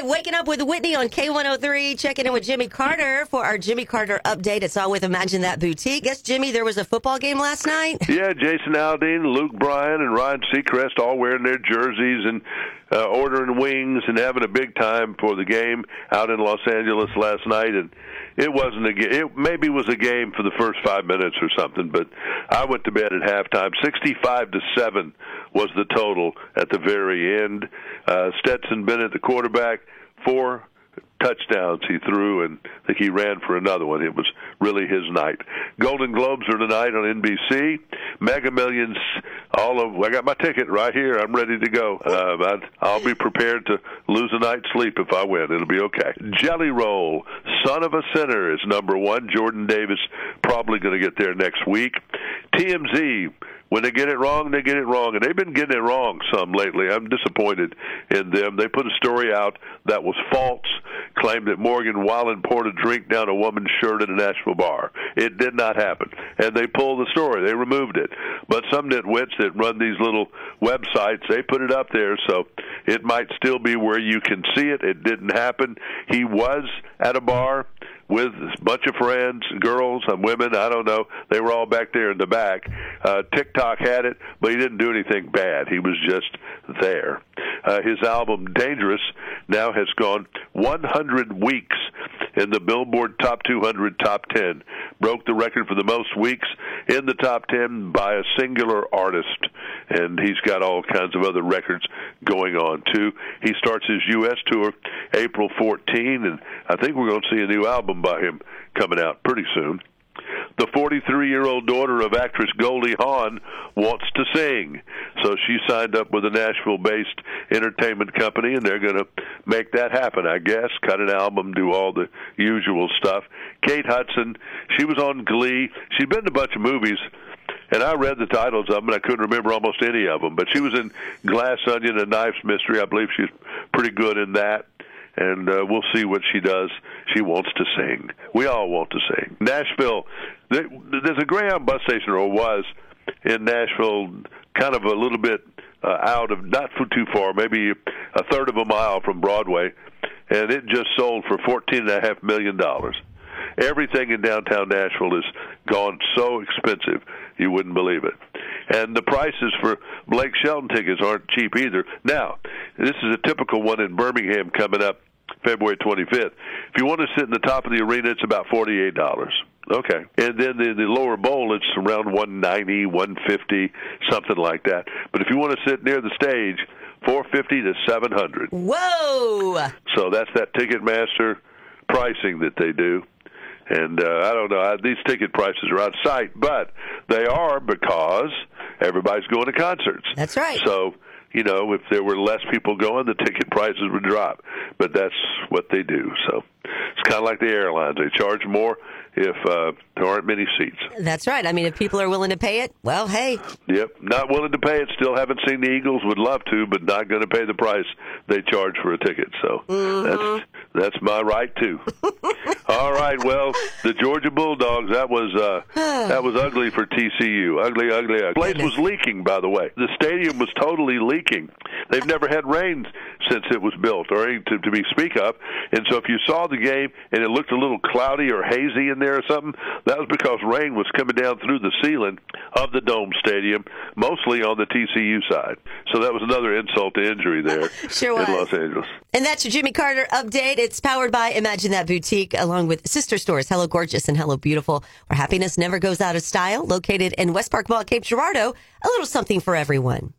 right, waking up with Whitney on K103, checking in with Jimmy Carter for our Jimmy Carter update. It's all with Imagine That Boutique. Guess, Jimmy, there was a football game last night? Yeah, Jason Aldean, Luke Bryan, and Ryan Seacrest all wearing their jerseys and uh, ordering wings and having a big time for the game out in Los Angeles last night. And it wasn't a game. It maybe was a game for the first five minutes or something, but I went to bed at halftime. Sixty-five to seven was the total at the very end. Uh, Stetson Bennett, the quarterback, four touchdowns he threw, and I think he ran for another one. It was really his night. Golden Globes are tonight on NBC. Mega Millions, all of. I got my ticket right here. I'm ready to go. Uh, I'll be prepared to lose a night's sleep if I win. It'll be okay. Jelly Roll, Son of a Sinner is number one. Jordan Davis probably going to get there next week. TMZ when they get it wrong, they get it wrong, and they've been getting it wrong some lately. I'm disappointed in them. They put a story out that was false, claimed that Morgan Wallen poured a drink down a woman's shirt at a Nashville bar. It did not happen, and they pulled the story. They removed it. But some nitwits that run these little websites, they put it up there, so it might still be where you can see it. It didn't happen. He was at a bar with a bunch of friends, girls and women. I don't know. They were all back there in the back. Uh, TikTok had it, but he didn't do anything bad. He was just there. Uh, his album Dangerous now has gone 100 weeks in the Billboard Top 200 Top 10. Broke the record for the most weeks in the top 10 by a singular artist. And he's got all kinds of other records going on, too. He starts his U.S. tour April 14, and I think we're going to see a new album by him coming out pretty soon. The 43 year old daughter of actress Goldie Hawn wants to sing. So she signed up with a Nashville based entertainment company, and they're going to make that happen, I guess. Cut an album, do all the usual stuff. Kate Hudson, she was on Glee. She'd been in a bunch of movies and I read the titles of them, and I couldn't remember almost any of them. But she was in Glass Onion and Knives Mystery. I believe she's pretty good in that and uh, we'll see what she does. She wants to sing. We all want to sing. Nashville, there's a Greyhound bus station, or was in Nashville, kind of a little bit uh, out of not too far, maybe a third of a mile from Broadway, and it just sold for fourteen and a half million dollars. Everything in downtown Nashville has gone so expensive, you wouldn't believe it. And the prices for Blake Shelton tickets aren't cheap either. Now, this is a typical one in Birmingham coming up February 25th. If you want to sit in the top of the arena, it's about $48. Okay. And then in the lower bowl, it's around 190, 150, something like that. But if you want to sit near the stage, 450 to 700. Whoa! So that's that Ticketmaster pricing that they do. And uh, I don't know, I, these ticket prices are out of sight, but they are because everybody's going to concerts. That's right. So you know, if there were less people going, the ticket prices would drop. But that's what they do. So it's kind of like the airlines; they charge more if uh, there aren't many seats. That's right. I mean, if people are willing to pay it, well, hey. Yep, not willing to pay it. Still haven't seen the Eagles. Would love to, but not going to pay the price they charge for a ticket. So mm-hmm. that's that's my right too. All right. Well, the Georgia Bulldogs. That was uh, that was ugly for TCU. Ugly, ugly, ugly. The place was leaking, by the way. The stadium was totally leaking. They've never had rain since it was built, or any to, to be speak of. And so, if you saw the game and it looked a little cloudy or hazy in there or something, that was because rain was coming down through the ceiling of the dome stadium, mostly on the TCU side. So that was another insult to injury there sure in Los Angeles. And that's your Jimmy Carter update. It's powered by Imagine That Boutique, along with sister stores Hello Gorgeous and Hello Beautiful, where happiness never goes out of style. Located in West Park Mall, Cape Girardeau, a little something for everyone.